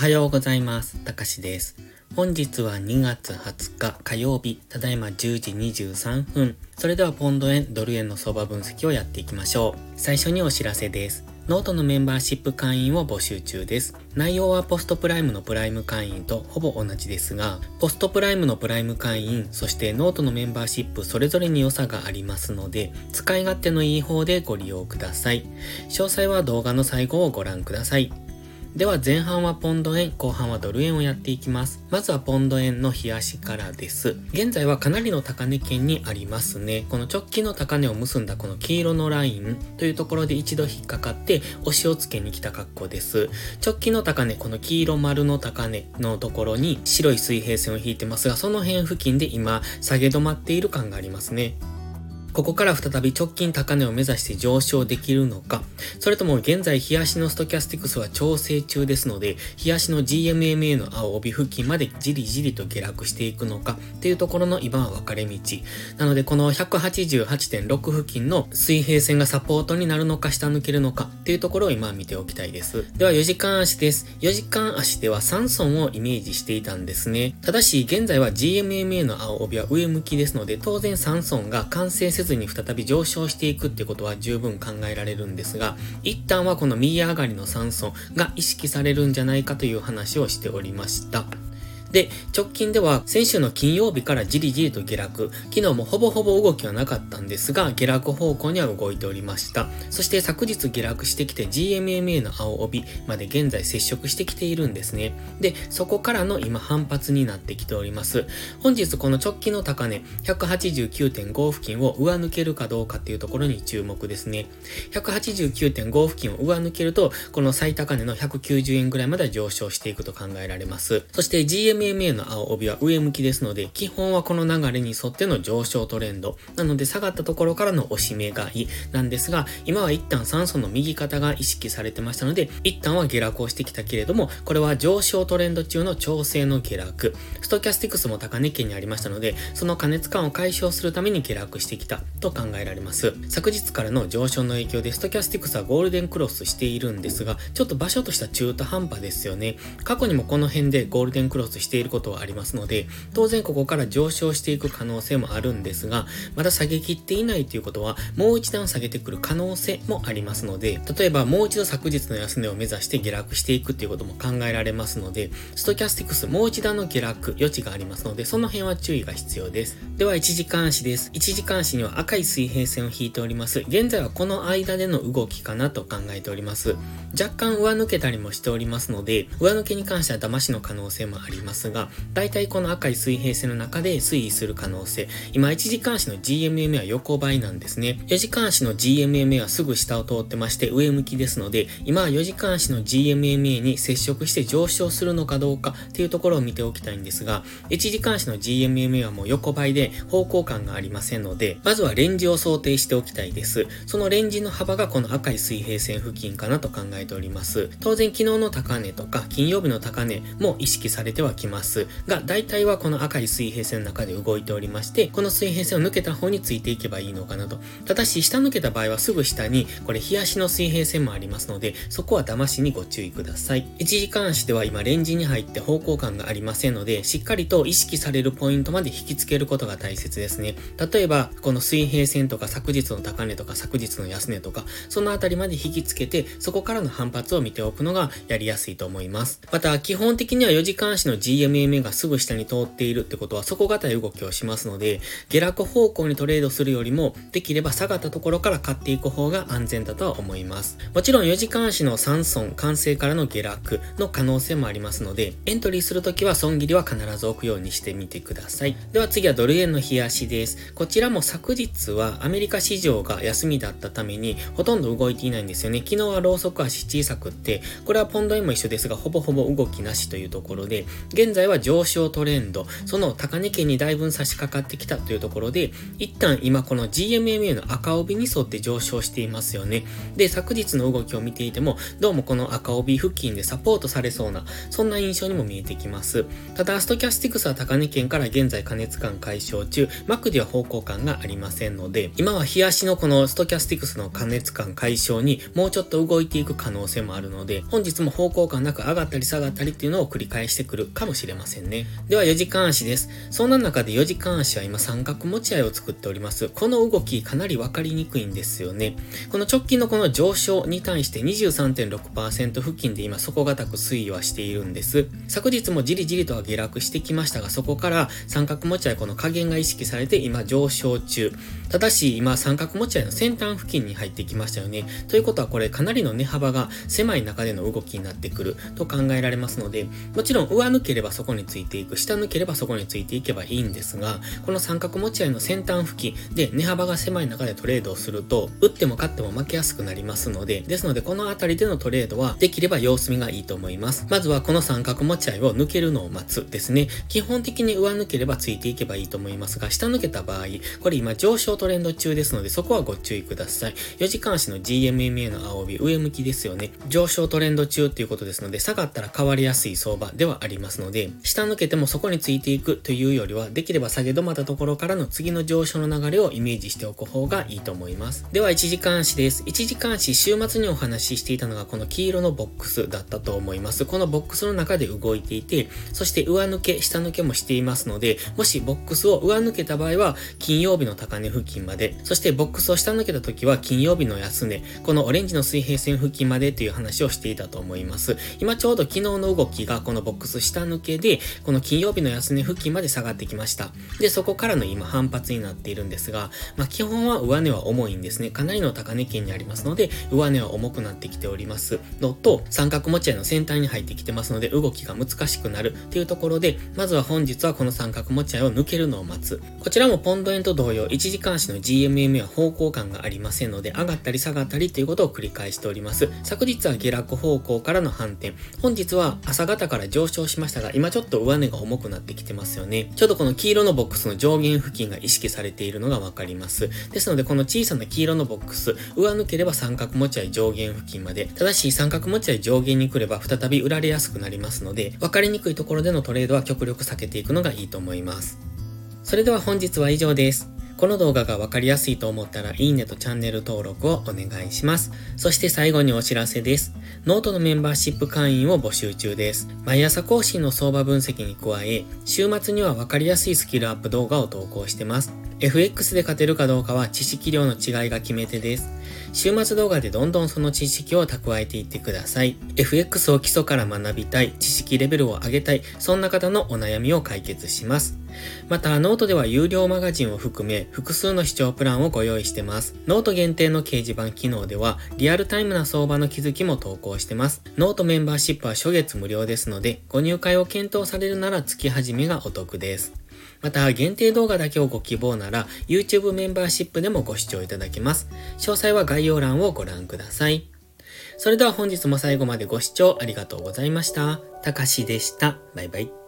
おはようございます。たかしです。本日は2月20日火曜日、ただいま10時23分。それではポンド円、ドル円の相場分析をやっていきましょう。最初にお知らせです。ノートのメンバーシップ会員を募集中です。内容は PostPrime のプライム会員とほぼ同じですが、 PostPrime のプライム会員、そしてノートのメンバーシップそれぞれに良さがありますので、使い勝手のいい方でご利用ください。詳細は動画の最後をご覧ください。では前半はポンド円、後半はドル円をやっていきます。まずはポンド円の冷やしからです。現在はかなりの高値圏にありますね。この直近の高値を結んだこの黄色のラインというところで一度引っかかって押しをつけに来た格好です。直近の高値、この黄色丸の高値のところに白い水平線を引いてますが、その辺付近で今下げ止まっている感がありますね。ここから再び直近高値を目指して上昇できるのか、それとも現在日足のストキャスティクスは調整中ですので、日足の GMMA の青帯付近までじりじりと下落していくのかっていうところの今は分かれ道。なのでこの188.6付近の水平線がサポートになるのか下抜けるのかっていうところを今見ておきたいです。では4時間足です。4時間足では3損をイメージしていたんですね。ただし現在は GMMA の青帯は上向きですので当然3損が完成せせずに再び上昇していくってことは十分考えられるんですが、一旦はこの右上がりの酸素が意識されるんじゃないかという話をしておりました。で、直近では先週の金曜日からじりじりと下落、昨日もほぼほぼ動きはなかったんですが、下落方向には動いておりました。そして昨日下落してきて GMMA の青帯まで現在接触してきているんですね。で、そこからの今反発になってきております。本日この直近の高値、189.5付近を上抜けるかどうかっていうところに注目ですね。189.5付近を上抜けると、この最高値の190円ぐらいまで上昇していくと考えられます。そして GM MMA の青帯は上向きですので、基本はこの流れに沿っての上昇トレンド。なので下がったところからの押し目買いなんですが、今は一旦酸素の右肩が意識されてましたので、一旦は下落をしてきたけれども、これは上昇トレンド中の調整の下落。ストキャスティクスも高値圏にありましたので、その過熱感を解消するために下落してきたと考えられます。昨日からの上昇の影響でストキャスティクスはゴールデンクロスしているんですが、ちょっと場所としては中途半端ですよね。過去にもこの辺でゴールデンクロスしてしていることはありますので、当然ここから上昇していく可能性もあるんですが、まだ下げきっていないということは、もう一段下げてくる可能性もありますので、例えばもう一度昨日の安値を目指して下落していくっていうことも考えられますので、ストキャスティクスもう一段の下落余地がありますので、その辺は注意が必要です。では、1時間足です。1時間足には赤い水平線を引いております。現在はこの間での動きかなと考えております。若干上抜けたりもしておりますので、上抜けに関しては騙しの可能性もありますが、大体この赤い水平線の中で推移する可能性。今、1時間足の GMMA は横ばいなんですね。4時間足の GMMA はすぐ下を通ってまして上向きですので、今は4時間足の GMMA に接触して上昇するのかどうかっていうところを見ておきたいんですが、1時間足の GMMA はもう横ばいで方向感がありませんので、まずはレンジを想定しておきたいです。そのレンジの幅がこの赤い水平線付近かなと考えております。当然昨日の高値とか金曜日の高値も意識されてはきまますが、大体はこの赤い水平線の中で動いておりまして、この水平線を抜けた方についていけばいいのかなと。ただし、下抜けた場合はすぐ下に、これ、日足の水平線もありますので、そこは騙しにご注意ください。1時間足では今、レンジに入って方向感がありませんので、しっかりと意識されるポイントまで引きつけることが大切ですね。例えば、この水平線とか昨日の高値とか昨日の安値とか、そのあたりまで引きつけて、そこからの反発を見ておくのがやりやすいと思います。また、基本的には4時間足の mma がすぐ下に通っているってことは底堅い動きをしますので、下落方向にトレードするよりも、できれば下がったところから買っていく方が安全だとは思います。もちろん4時間足の3損、完成からの下落の可能性もありますので、エントリーするときは損切りは必ず置くようにしてみてください。では次はドル円の冷やしです。こちらも昨日はアメリカ市場が休みだったために、ほとんど動いていないんですよね。昨日はローソク足小さくって、これはポンド円も一緒ですが、ほぼほぼ動きなしというところで、現在は上昇トレンド、その高値圏にだいぶ差し掛かってきたというところで、一旦今この GMMA の赤帯に沿って上昇していますよね。で、昨日の動きを見ていても、どうもこの赤帯付近でサポートされそうな、そんな印象にも見えてきます。ただ、ストキャスティクスは高値圏から現在加熱感解消中、マクディは方向感がありませんので、今は日足のこのストキャスティクスの加熱感解消にもうちょっと動いていく可能性もあるので、本日も方向感なく上がったり下がったりっていうのを繰り返してくるかももしれませんね。では4時間足です。そんな中で4時間足は今三角持ち合いを作っております。この動きかなりわかりにくいんですよね。この直近のこの上昇に対して23.6%付近で今底堅く推移はしているんです。昨日もじりじりとは下落してきましたが、そこから三角持ち合いこの加減が意識されて今上昇中。ただし今三角持ち合いの先端付近に入ってきましたよね。ということはこれかなりの値幅が狭い中での動きになってくると考えられますので、もちろん上抜ければそこについていく、下抜ければそこについていけばいいんですが、この三角持ち合いの先端付近で値幅が狭い中でトレードをすると、打っても勝っても負けやすくなりますので、ですのでこの辺りでのトレードはできれば様子見がいいと思います。まずはこの三角持ち合いを抜けるのを待つですね。基本的に上抜ければついていけばいいと思いますが、下抜けた場合、これ今上昇トレンド中ですので、そこはご注意ください。4時間足の GMMA の青帯、上向きですよね。上昇トレンド中っていうことですので、下がったら変わりやすい相場ではありますので、ので下抜けてもそこについていくというよりは、できれば下げ止まったところからの次の上昇の流れをイメージしておく方がいいと思います。では、1時間足です。1時間足、週末にお話ししていたのがこの黄色のボックスだったと思います。このボックスの中で動いていて、そして上抜け、下抜けもしていますので、もしボックスを上抜けた場合は、金曜日の高値付近まで、そしてボックスを下抜けた時は金曜日の安値、このオレンジの水平線付近までという話をしていたと思います。今ちょうど昨日の動きがこのボックス下抜けで、この金曜日の安値付近まで下がってきました。で、そこからの今反発になっているんですが、まあ基本は上値は重いんですね。かなりの高値圏にありますので、上値は重くなってきておりますのと、三角持ち合いの先端に入ってきてますので、動きが難しくなるっていうところで、まずは本日はこの三角持ち合いを抜けるのを待つ。こちらもポンド円と同様、1時間足の GMM は方向感がありませんので、上がったり下がったりということを繰り返しております。昨日は下落方向からの反転。本日は朝方から上昇しましたが、今ちょっと上値が重くなってきてますよね。ちょうどこの黄色のボックスの上限付近が意識されているのがわかります。ですので、この小さな黄色のボックス、上抜ければ三角持ち合い上限付近まで、ただし三角持ち合い上限に来れば再び売られやすくなりますので、分かりにくいところでのトレードは極力避けていくのがいいと思います。それでは本日は以上です。この動画がわかりやすいと思ったら、いいねとチャンネル登録をお願いします。そして最後にお知らせです。ノートのメンバーシップ会員を募集中です。毎朝更新の相場分析に加え、週末にはわかりやすいスキルアップ動画を投稿してます。FX で勝てるかどうかは知識量の違いが決め手です。週末動画でどんどんその知識を蓄えていってください。FX を基礎から学びたい、知識レベルを上げたい、そんな方のお悩みを解決します。また、ノートでは有料マガジンを含め、複数の視聴プランをご用意してます。ノート限定の掲示板機能では、リアルタイムな相場の気づきも投稿してます。ノートメンバーシップは初月無料ですので、ご入会を検討されるなら月始めがお得です。また、限定動画だけをご希望なら、YouTube メンバーシップでもご視聴いただけます。詳細は概要欄をご覧ください。それでは本日も最後までご視聴ありがとうございました。たかしでした。バイバイ。